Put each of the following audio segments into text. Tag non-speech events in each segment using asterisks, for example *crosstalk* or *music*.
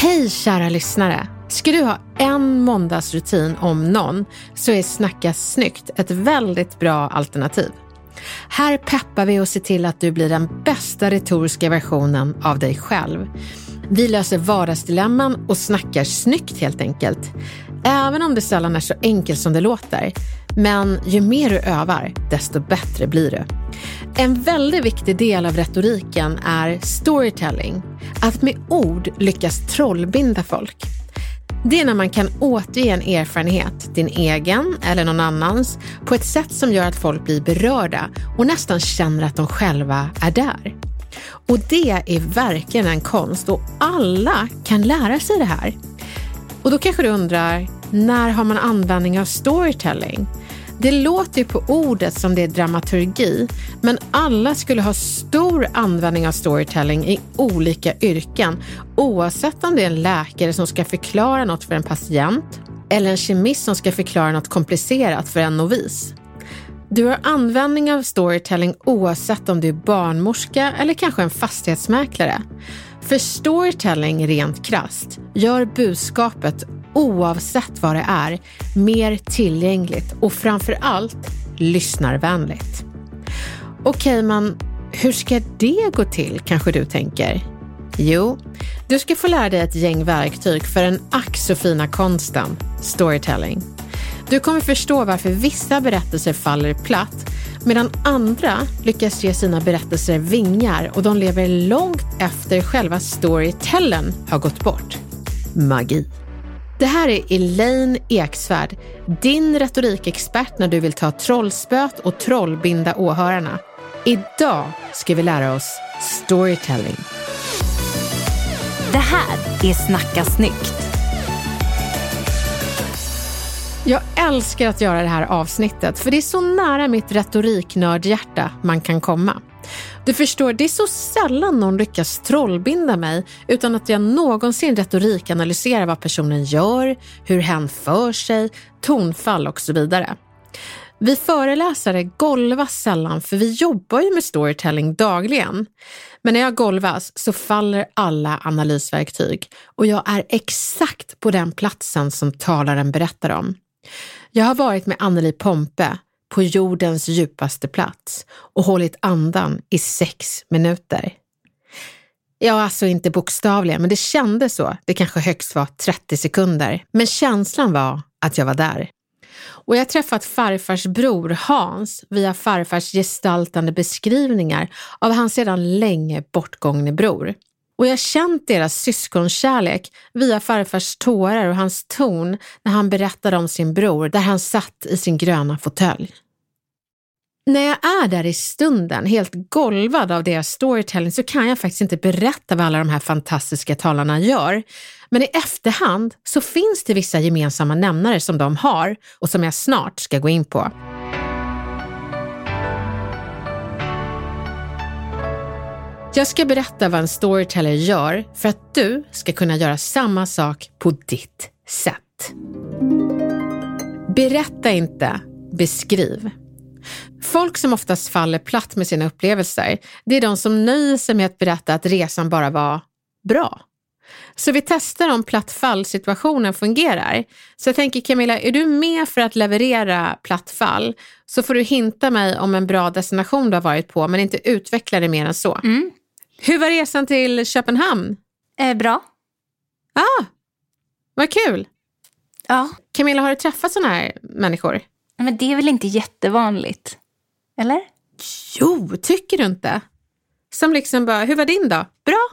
Hej kära lyssnare! Ska du ha en måndagsrutin om någon så är Snacka snyggt ett väldigt bra alternativ. Här peppar vi och ser till att du blir den bästa retoriska versionen av dig själv. Vi löser vardagsdilemman och snackar snyggt helt enkelt. Även om det sällan är så enkelt som det låter. Men ju mer du övar, desto bättre blir du. En väldigt viktig del av retoriken är storytelling. Att med ord lyckas trollbinda folk. Det är när man kan återge en erfarenhet, din egen eller någon annans, på ett sätt som gör att folk blir berörda och nästan känner att de själva är där. Och det är verkligen en konst och alla kan lära sig det här. Och då kanske du undrar, när har man användning av storytelling? Det låter ju på ordet som det är dramaturgi, men alla skulle ha stor användning av storytelling i olika yrken, oavsett om det är en läkare som ska förklara något för en patient eller en kemist som ska förklara något komplicerat för en novis. Du har användning av storytelling oavsett om du är barnmorska eller kanske en fastighetsmäklare. För storytelling rent krast gör budskapet oavsett vad det är mer tillgängligt och framför allt lyssnarvänligt. Okej, men hur ska det gå till kanske du tänker? Jo, du ska få lära dig ett gäng verktyg för den ack så fina konsten storytelling. Du kommer förstå varför vissa berättelser faller platt medan andra lyckas ge sina berättelser vingar och de lever långt efter själva storytellen har gått bort. Magi. Det här är Elaine Eksvärd, din retorikexpert när du vill ta trollspöt och trollbinda åhörarna. Idag ska vi lära oss storytelling. Det här är Snacka snyggt. Jag älskar att göra det här avsnittet för det är så nära mitt retoriknördhjärta man kan komma. Du förstår, det är så sällan någon lyckas trollbinda mig utan att jag någonsin retorikanalyserar vad personen gör, hur hen för sig, tonfall och så vidare. Vi föreläsare golvas sällan för vi jobbar ju med storytelling dagligen. Men när jag golvas så faller alla analysverktyg och jag är exakt på den platsen som talaren berättar om. Jag har varit med Anneli Pompe på jordens djupaste plats och hållit andan i sex minuter. Ja, alltså inte bokstavligen, men det kändes så. Det kanske högst var 30 sekunder, men känslan var att jag var där. Och jag har träffat farfars bror Hans via farfars gestaltande beskrivningar av hans sedan länge bortgångne bror. Och jag känt deras syskonkärlek via farfars tårar och hans ton när han berättade om sin bror där han satt i sin gröna fåtölj. När jag är där i stunden, helt golvad av deras storytelling, så kan jag faktiskt inte berätta vad alla de här fantastiska talarna gör. Men i efterhand så finns det vissa gemensamma nämnare som de har och som jag snart ska gå in på. Jag ska berätta vad en storyteller gör för att du ska kunna göra samma sak på ditt sätt. Berätta inte, beskriv. Folk som oftast faller platt med sina upplevelser, det är de som nöjer sig med att berätta att resan bara var bra. Så vi testar om plattfallsituationen fungerar. Så jag tänker Camilla, är du med för att leverera plattfall så får du hinta mig om en bra destination du har varit på men inte utveckla det mer än så. Mm. Hur var resan till Köpenhamn? Eh, bra. Ah, vad kul. Ja. Camilla, har du träffat sådana här människor? Men det är väl inte jättevanligt? Eller? Jo, tycker du inte? Som liksom bara, hur var din dag? Bra.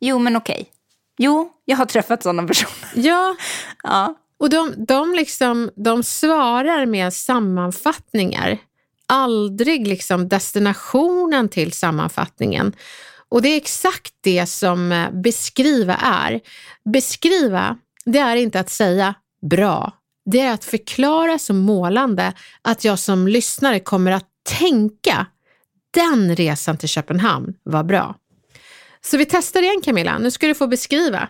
Jo, men okej. Jo, jag har träffat sådana personer. Ja, *laughs* Ja. och de, de, liksom, de svarar med sammanfattningar. Aldrig liksom destinationen till sammanfattningen. Och det är exakt det som eh, beskriva är. Beskriva, det är inte att säga bra. Det är att förklara så målande att jag som lyssnare kommer att tänka den resan till Köpenhamn var bra. Så vi testar igen Camilla, nu ska du få beskriva.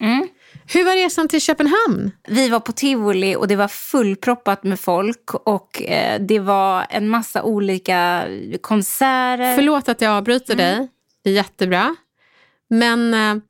Mm. Hur var resan till Köpenhamn? Vi var på tivoli och det var fullproppat med folk och eh, det var en massa olika konserter. Förlåt att jag avbryter dig, det är jättebra. Men eh,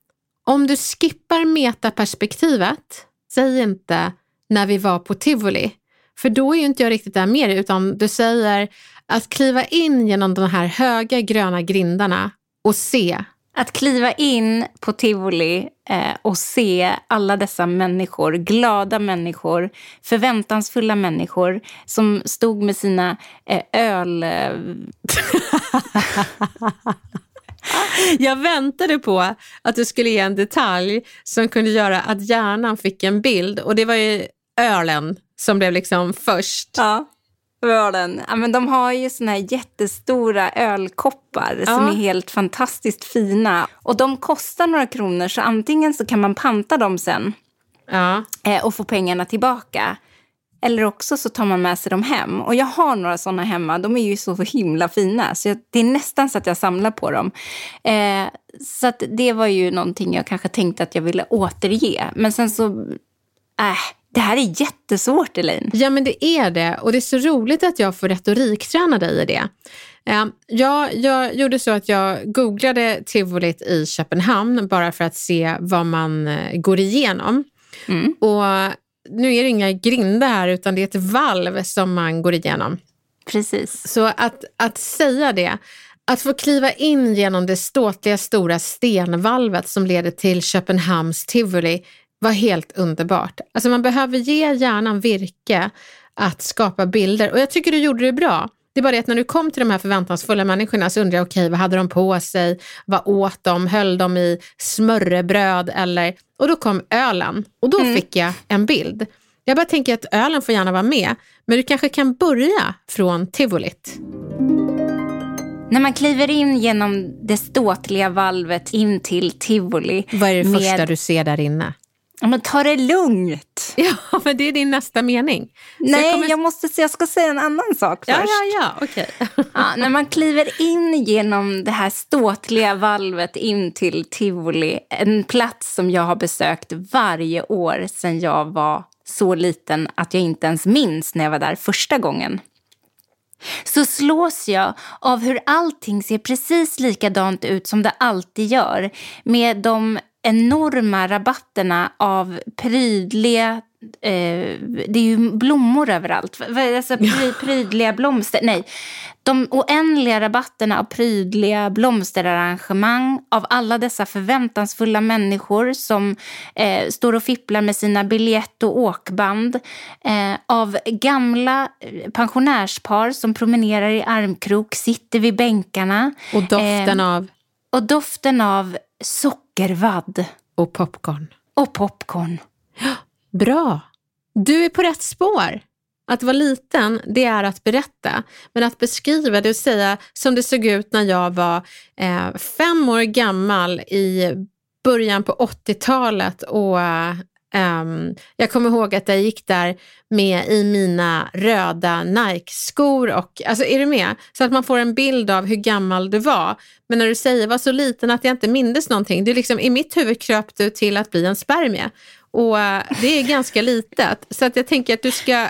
om du skippar metaperspektivet, säg inte när vi var på tivoli. För då är ju inte jag riktigt där med dig, utan du säger att kliva in genom de här höga gröna grindarna och se. Att kliva in på tivoli eh, och se alla dessa människor, glada människor, förväntansfulla människor som stod med sina eh, öl... Eh, *laughs* Jag väntade på att du skulle ge en detalj som kunde göra att hjärnan fick en bild och det var ju ölen som blev liksom först. ja, ölen. Ja, men de har ju såna här jättestora ölkoppar som Ja. är helt fantastiskt fina. Och de kostar några kronor så antingen så kan man panta dem sen Ja. eh, och få pengarna tillbaka. Eller också så tar man med sig dem hem. Och jag har några såna hemma. De är ju så himla fina. Så jag, det är nästan så att jag samlar på dem. Eh, så det var ju någonting jag kanske tänkte att jag ville återge. Men sen så... Äh, det här är jättesvårt, Elaine. Ja, men det är det. Och det är så roligt att jag får retorikträna dig i det. Eh, Jag, jag gjorde så att jag googlade tivolit i Köpenhamn bara för att se vad man eh, går igenom. Mm. Och nu är det inga grindar här utan det är ett valv som man går igenom. Precis. Så att, att säga det, att få kliva in genom det ståtliga stora stenvalvet som leder till Köpenhamns tivoli var helt underbart. Alltså man behöver ge hjärnan virke att skapa bilder och jag tycker du gjorde det bra. Det är bara det att när du kom till de här förväntansfulla människorna så undrar jag, okej, vad hade de på sig? Vad åt de? Höll de i smörrebröd eller? Och då kom ölen och då fick jag en bild. Jag bara tänker att ölen får gärna vara med, men du kanske kan börja från tivolit. När man kliver in genom det ståtliga valvet in till tivoli. Vad är det med- första du ser där inne? Ja, men ta det lugnt. *laughs* Ja, men det är din nästa mening. Nej, jag, kommer- måste, jag ska säga en annan sak Ja, först. ja, ja, okej. Ja, när man kliver in genom det här ståtliga valvet in till tivoli, en plats som jag har besökt varje år sedan jag var så liten att jag inte ens minns när jag var där första gången. Så slås jag av hur allting ser precis likadant ut som det alltid gör. Med de enorma rabatterna av prydliga eh, det är ju blommor överallt. Alltså, pry, prydliga blomster. Nej, de oändliga rabatterna av prydliga blomsterarrangemang av alla dessa förväntansfulla människor som eh, står och fipplar med sina biljett och åkband. Eh, av gamla eh, pensionärspar som promenerar i armkrok, sitter vid bänkarna. Och doften Eh, av Och doften av sockervadd och popcorn. och popcorn. Bra. Du är på rätt spår. Att vara liten, det är att berätta. Men att beskriva, det vill säga som det såg ut när jag var eh, fem år gammal i början på 80-talet och ehm, jag kommer ihåg att jag gick där med i mina röda Nike-skor. Och, alltså är du med? Så att man får en bild av hur gammal du var. Men när du säger var så liten att jag inte mindes någonting, det är liksom, i mitt huvud kröp du till att bli en spermie. Och eh, det är ganska litet. Så att jag tänker att du ska... *laughs*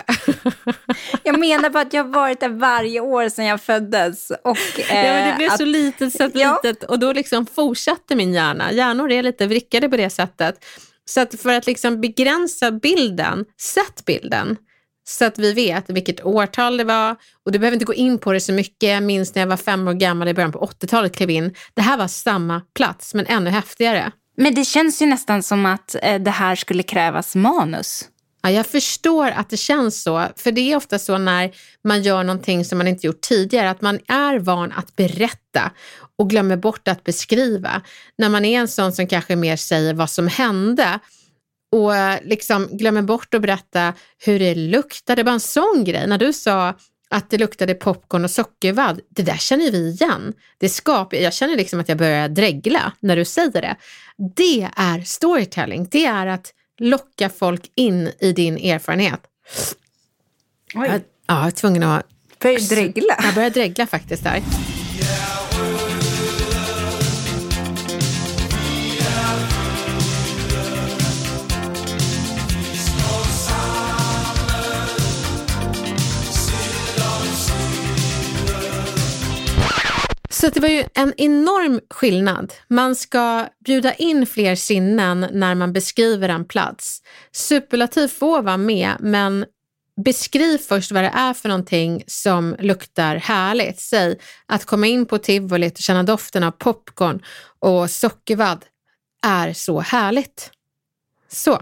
Jag menar bara att jag har varit där varje år sedan jag föddes. Och, eh, ja, men det blev att, så litet så att Ja. litet. Och då liksom fortsatte min hjärna. Hjärnor är lite vrickade på det sättet. Så att för att liksom begränsa bilden, sätt bilden. så att vi vet vilket årtal det var och du behöver inte gå in på det så mycket. Jag minns när jag var fem år gammal i början på 80-talet klev in. Det här var samma plats men ännu häftigare. Men det känns ju nästan som att eh, det här skulle krävas manus. Ja, jag förstår att det känns så, för det är ofta så när man gör någonting som man inte gjort tidigare, att man är van att berätta och glömmer bort att beskriva. När man är en sån som kanske mer säger vad som hände och eh, liksom glömmer bort att berätta hur det luktade, bara en sån grej. När du sa att det luktade popcorn och sockervadd, det där känner vi igen. Det skapar, jag känner liksom att jag börjar dregla när du säger det. Det är storytelling, det är att locka folk in i din erfarenhet. Oj. Jag, ja, jag är tvungen att... Börjar dregla? Jag börjar dregla faktiskt där. Så det var ju en enorm skillnad. Man ska bjuda in fler sinnen när man beskriver en plats. Superlativ får vara med, men beskriv först vad det är för någonting som luktar härligt. Säg att komma in på tivolit och känna doften av popcorn och sockervadd är så härligt. Så.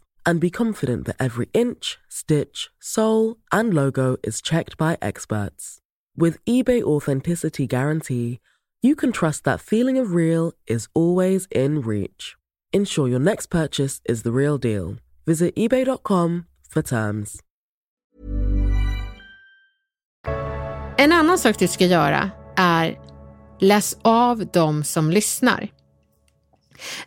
and be confident that every inch, stitch, sole, and logo is checked by experts. With eBay Authenticity Guarantee, you can trust that feeling of real is always in reach. Ensure your next purchase is the real deal. Visit eBay.com for terms. En annan sak du ska göra är läs av de som lyssnar.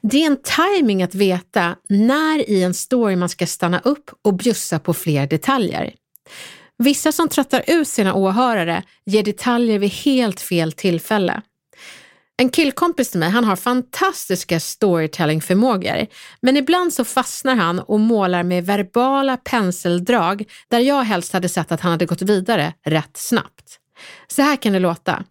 Det är en timing att veta när i en story man ska stanna upp och bjussa på fler detaljer. Vissa som tröttar ut sina åhörare ger detaljer vid helt fel tillfälle. En killkompis till mig, han har fantastiska storytellingförmågor, men ibland så fastnar han och målar med verbala penseldrag där jag helst hade sett att han hade gått vidare rätt snabbt. Så här kan det låta.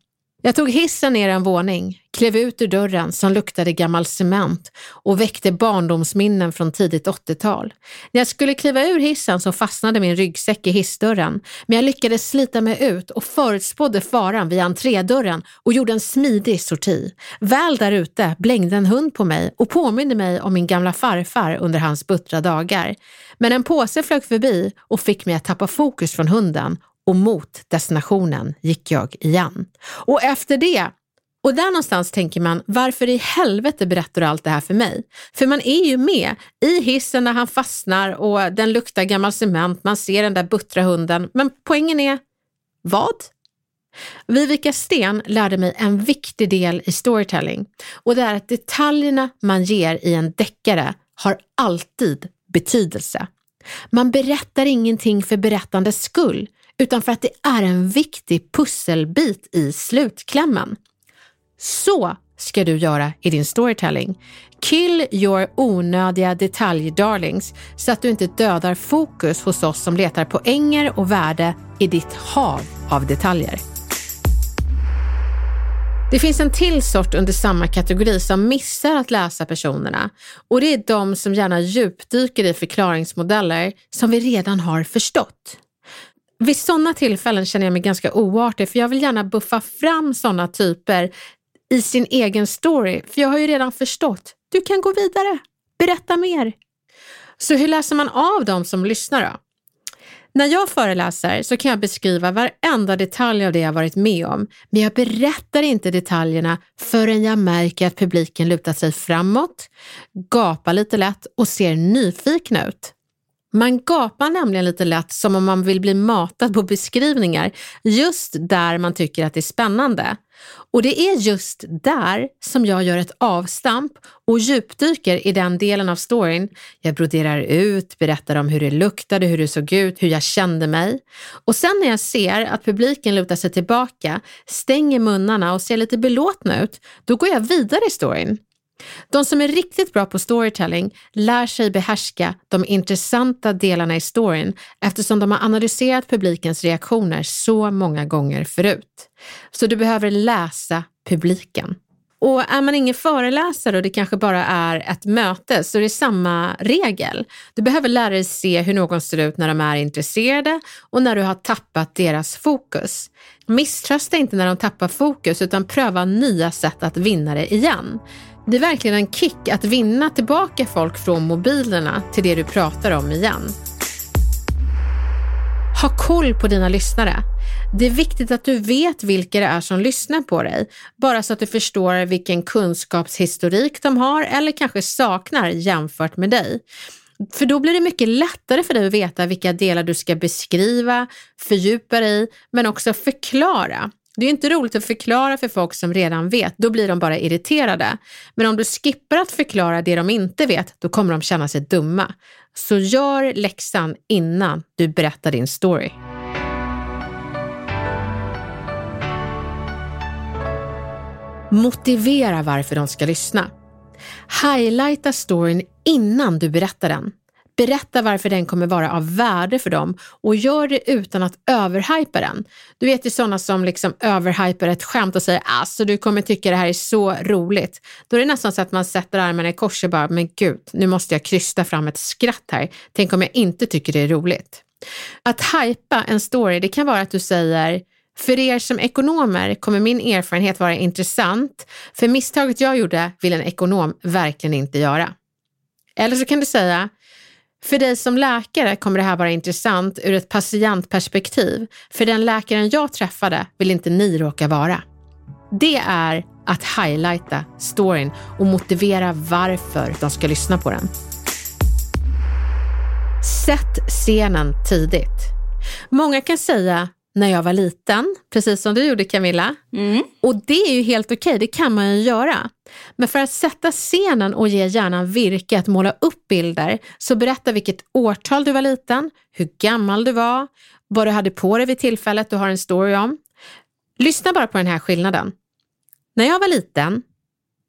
Jag tog hissen ner en våning, klev ut ur dörren som luktade gammal cement och väckte barndomsminnen från tidigt 80-tal. När jag skulle kliva ur hissen så fastnade min ryggsäck i hissdörren, men jag lyckades slita mig ut och förutspådde faran vid entrédörren och gjorde en smidig sorti. Väl där ute blängde en hund på mig och påminde mig om min gamla farfar under hans buttra dagar. Men en påse flög förbi och fick mig att tappa fokus från hunden och mot destinationen gick jag igen. Och efter det och där någonstans tänker man, varför i helvete berättar du allt det här för mig? För man är ju med i hissen när han fastnar och den luktar gammal cement, man ser den där buttra hunden. Men poängen är, vad? Vivica Sten lärde mig en viktig del i storytelling och det är att detaljerna man ger i en deckare har alltid betydelse. Man berättar ingenting för berättandets skull, utan för att det är en viktig pusselbit i slutklämmen. Så ska du göra i din storytelling. Kill your onödiga detaljdarlings så att du inte dödar fokus hos oss som letar poänger och värde i ditt hav av detaljer. Det finns en till sort under samma kategori som missar att läsa personerna och det är de som gärna djupdyker i förklaringsmodeller som vi redan har förstått. Vid sådana tillfällen känner jag mig ganska oartig för jag vill gärna buffa fram sådana typer i sin egen story. För jag har ju redan förstått. Du kan gå vidare. Berätta mer. Så hur läser man av dem som lyssnar då? När jag föreläser så kan jag beskriva varenda detalj av det jag varit med om, men jag berättar inte detaljerna förrän jag märker att publiken lutar sig framåt, gapar lite lätt och ser nyfikna ut. Man gapar nämligen lite lätt som om man vill bli matad på beskrivningar just där man tycker att det är spännande. Och det är just där som jag gör ett avstamp och djupdyker i den delen av storyn. Jag broderar ut, berättar om hur det luktade, hur det såg ut, hur jag kände mig. Och sen när jag ser att publiken lutar sig tillbaka, stänger munnarna och ser lite belåtna ut, då går jag vidare i storyn. De som är riktigt bra på storytelling lär sig behärska de intressanta delarna i storyn eftersom de har analyserat publikens reaktioner så många gånger förut. Så du behöver läsa publiken. Och är man ingen föreläsare och det kanske bara är ett möte så är det samma regel. Du behöver lära dig se hur någon ser ut när de är intresserade och när du har tappat deras fokus. Misströsta inte när de tappar fokus utan pröva nya sätt att vinna det igen. Det är verkligen en kick att vinna tillbaka folk från mobilerna till det du pratar om igen. Ha koll på dina lyssnare. Det är viktigt att du vet vilka det är som lyssnar på dig, bara så att du förstår vilken kunskapshistorik de har eller kanske saknar jämfört med dig. För då blir det mycket lättare för dig att veta vilka delar du ska beskriva, fördjupa dig i, men också förklara. Det är inte roligt att förklara för folk som redan vet, då blir de bara irriterade. Men om du skippar att förklara det de inte vet, då kommer de känna sig dumma. Så gör läxan innan du berättar din story. Motivera varför de ska lyssna. Highlighta storyn innan du berättar den. Berätta varför den kommer vara av värde för dem och gör det utan att överhypa den. Du vet ju sådana som liksom överhypar ett skämt och säger alltså du kommer tycka det här är så roligt. Då är det nästan så att man sätter armarna i kors och bara men gud, nu måste jag krysta fram ett skratt här. Tänk om jag inte tycker det är roligt. Att hypa en story, det kan vara att du säger för er som ekonomer kommer min erfarenhet vara intressant, för misstaget jag gjorde vill en ekonom verkligen inte göra. Eller så kan du säga, för dig som läkare kommer det här vara intressant ur ett patientperspektiv. För den läkaren jag träffade vill inte ni råka vara. Det är att highlighta storyn och motivera varför de ska lyssna på den. Sätt scenen tidigt. Många kan säga när jag var liten, precis som du gjorde Camilla. Mm. Och det är ju helt okej, det kan man ju göra. Men för att sätta scenen och ge hjärnan virke att måla upp bilder, så berätta vilket årtal du var liten, hur gammal du var, vad du hade på dig vid tillfället du har en story om. Lyssna bara på den här skillnaden. När jag var liten,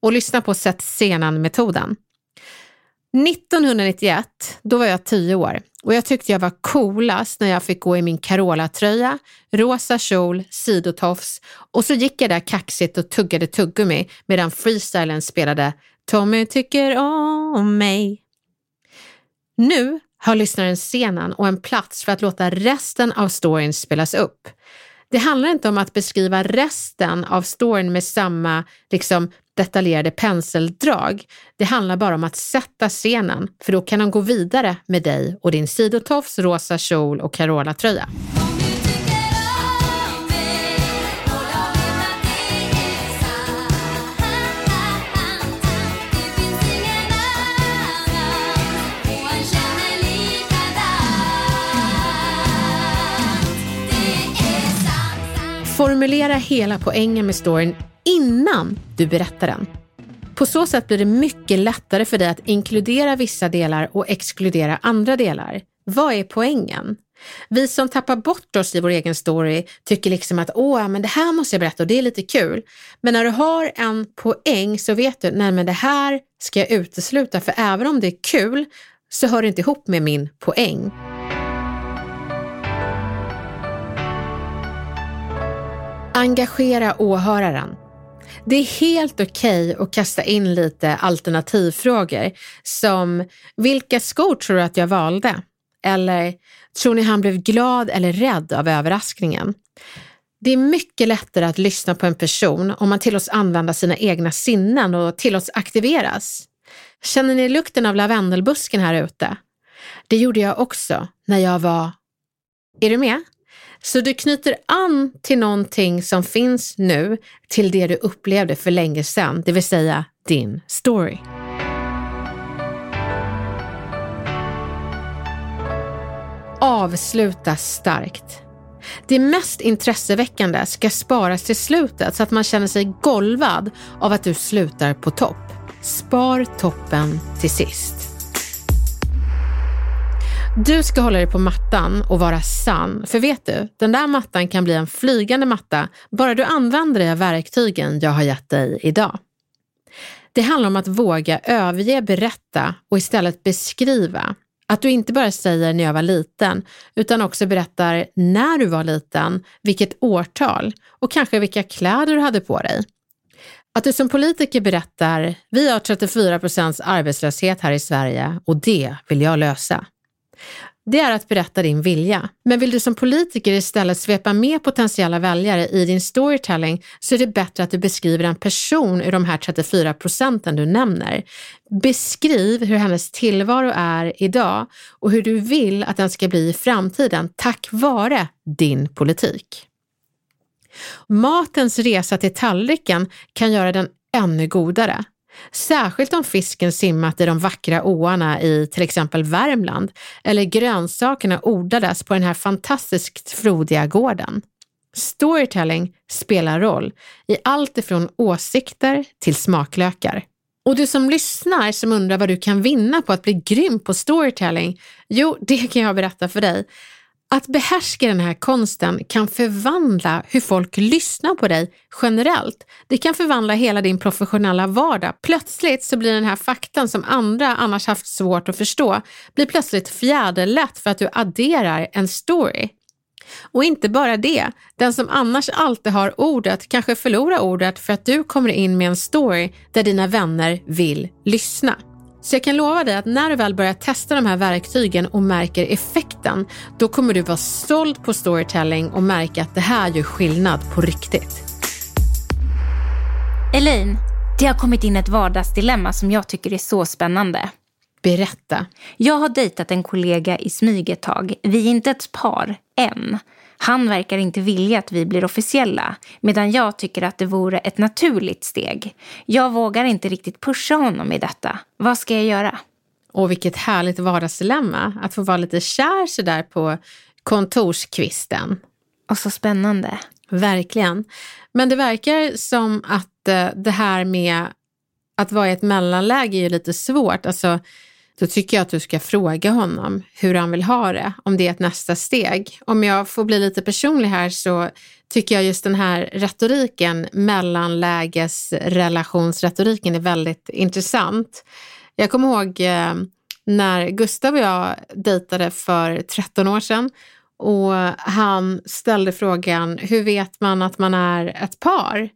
och lyssna på sätt scenen-metoden. 1991, då var jag tio år och jag tyckte jag var coolast när jag fick gå i min Carola-tröja, rosa kjol, sidotofs och så gick jag där kaxigt och tuggade tuggummi medan freestylen spelade Tommy tycker om mig. Nu har lyssnaren scenen och en plats för att låta resten av storyn spelas upp. Det handlar inte om att beskriva resten av storyn med samma liksom, detaljerade penseldrag. Det handlar bara om att sätta scenen, för då kan de gå vidare med dig och din sidotofs, rosa kjol och Carola-tröja. Formulera hela poängen med storyn innan du berättar den. På så sätt blir det mycket lättare för dig att inkludera vissa delar och exkludera andra delar. Vad är poängen? Vi som tappar bort oss i vår egen story tycker liksom att åh, men det här måste jag berätta och det är lite kul. Men när du har en poäng så vet du, nej men det här ska jag utesluta för även om det är kul så hör det inte ihop med min poäng. Engagera åhöraren. Det är helt okej okay att kasta in lite alternativfrågor som vilka skor tror du att jag valde? Eller tror ni han blev glad eller rädd av överraskningen? Det är mycket lättare att lyssna på en person om man tillåts använda sina egna sinnen och tillåts aktiveras. Känner ni lukten av lavendelbusken här ute? Det gjorde jag också när jag var... Är du med? Så du knyter an till någonting som finns nu, till det du upplevde för länge sedan, det vill säga din story. Avsluta starkt. Det mest intresseväckande ska sparas till slutet så att man känner sig golvad av att du slutar på topp. Spar toppen till sist. Du ska hålla dig på mattan och vara sann. För vet du, den där mattan kan bli en flygande matta bara du använder dig av verktygen jag har gett dig idag. Det handlar om att våga överge berätta och istället beskriva. Att du inte bara säger när jag var liten, utan också berättar när du var liten, vilket årtal och kanske vilka kläder du hade på dig. Att du som politiker berättar, vi har 34 procents arbetslöshet här i Sverige och det vill jag lösa. Det är att berätta din vilja. Men vill du som politiker istället svepa med potentiella väljare i din storytelling så är det bättre att du beskriver en person ur de här 34 procenten du nämner. Beskriv hur hennes tillvaro är idag och hur du vill att den ska bli i framtiden tack vare din politik. Matens resa till tallriken kan göra den ännu godare. Särskilt om fisken simmat i de vackra åarna i till exempel Värmland eller grönsakerna odlades på den här fantastiskt frodiga gården. Storytelling spelar roll i allt ifrån åsikter till smaklökar. Och du som lyssnar som undrar vad du kan vinna på att bli grym på storytelling? Jo, det kan jag berätta för dig. Att behärska den här konsten kan förvandla hur folk lyssnar på dig generellt. Det kan förvandla hela din professionella vardag. Plötsligt så blir den här faktan som andra annars haft svårt att förstå, blir plötsligt fjäderlätt för att du adderar en story. Och inte bara det, den som annars alltid har ordet kanske förlorar ordet för att du kommer in med en story där dina vänner vill lyssna. Så jag kan lova dig att när du väl börjar testa de här verktygen och märker effekten, då kommer du vara stolt på storytelling och märka att det här gör skillnad på riktigt. Elaine, det har kommit in ett vardagsdilemma som jag tycker är så spännande. Berätta. Jag har dejtat en kollega i smyg ett tag. Vi är inte ett par, än. Han verkar inte vilja att vi blir officiella medan jag tycker att det vore ett naturligt steg. Jag vågar inte riktigt pusha honom i detta. Vad ska jag göra? Och vilket härligt vardagsdilemma att få vara lite kär sådär på kontorskvisten. Och så spännande. Verkligen. Men det verkar som att eh, det här med att vara i ett mellanläge är ju lite svårt. Alltså, då tycker jag att du ska fråga honom hur han vill ha det, om det är ett nästa steg. Om jag får bli lite personlig här så tycker jag just den här retoriken, mellanlägesrelationsretoriken är väldigt intressant. Jag kommer ihåg eh, när Gustav och jag dejtade för 13 år sedan och han ställde frågan, hur vet man att man är ett par?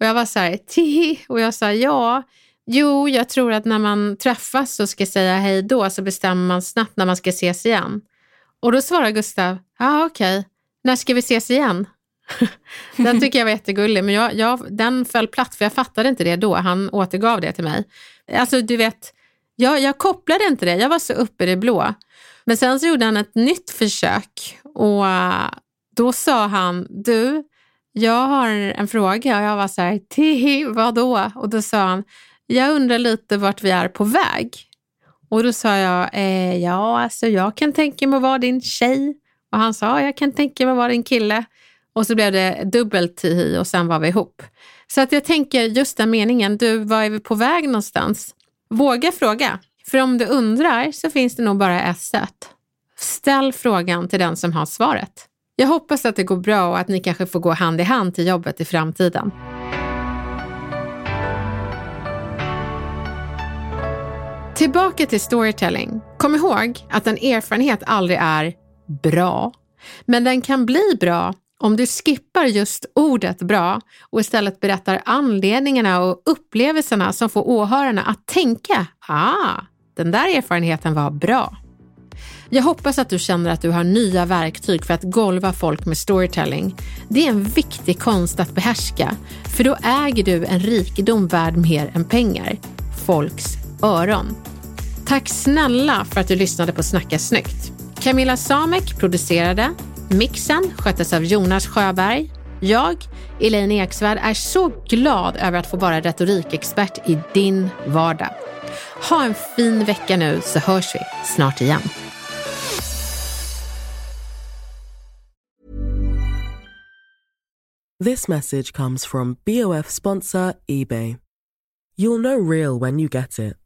Och jag var så här, tihi, och jag sa ja, Jo, jag tror att när man träffas och ska säga hej då så bestämmer man snabbt när man ska ses igen. Och då svarar Gustav, ja okej, okay. när ska vi ses igen? *laughs* den tycker jag var jättegullig, men jag, jag, den föll platt för jag fattade inte det då. Han återgav det till mig. Alltså du vet, jag, jag kopplade inte det, jag var så uppe i det blå. Men sen så gjorde han ett nytt försök och äh, då sa han, du, jag har en fråga och jag var så här, tihi, vadå? Och då sa han, jag undrar lite vart vi är på väg. Och då sa jag, eh, ja alltså jag kan tänka mig att vara din tjej. Och han sa, jag kan tänka mig att vara din kille. Och så blev det dubbelt tihi och sen var vi ihop. Så att jag tänker just den meningen, du, var är vi på väg någonstans? Våga fråga. För om du undrar så finns det nog bara ett sätt. Ställ frågan till den som har svaret. Jag hoppas att det går bra och att ni kanske får gå hand i hand till jobbet i framtiden. Tillbaka till storytelling. Kom ihåg att en erfarenhet aldrig är bra, men den kan bli bra om du skippar just ordet bra och istället berättar anledningarna och upplevelserna som får åhörarna att tänka, ah, den där erfarenheten var bra. Jag hoppas att du känner att du har nya verktyg för att golva folk med storytelling. Det är en viktig konst att behärska, för då äger du en rikedom värd mer än pengar. Folks öron. Tack snälla för att du lyssnade på Snacka snyggt. Camilla Samek producerade. Mixen sköttes av Jonas Sjöberg. Jag, Elaine Eksvärd, är så glad över att få vara retorikexpert i din vardag. Ha en fin vecka nu så hörs vi snart igen. This message comes from BOF sponsor eBay. You'll know real when you get it.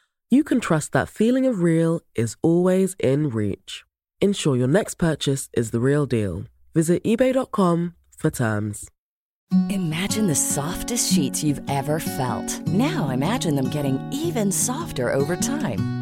you can trust that feeling of real is always in reach. Ensure your next purchase is the real deal. Visit eBay.com for terms. Imagine the softest sheets you've ever felt. Now imagine them getting even softer over time.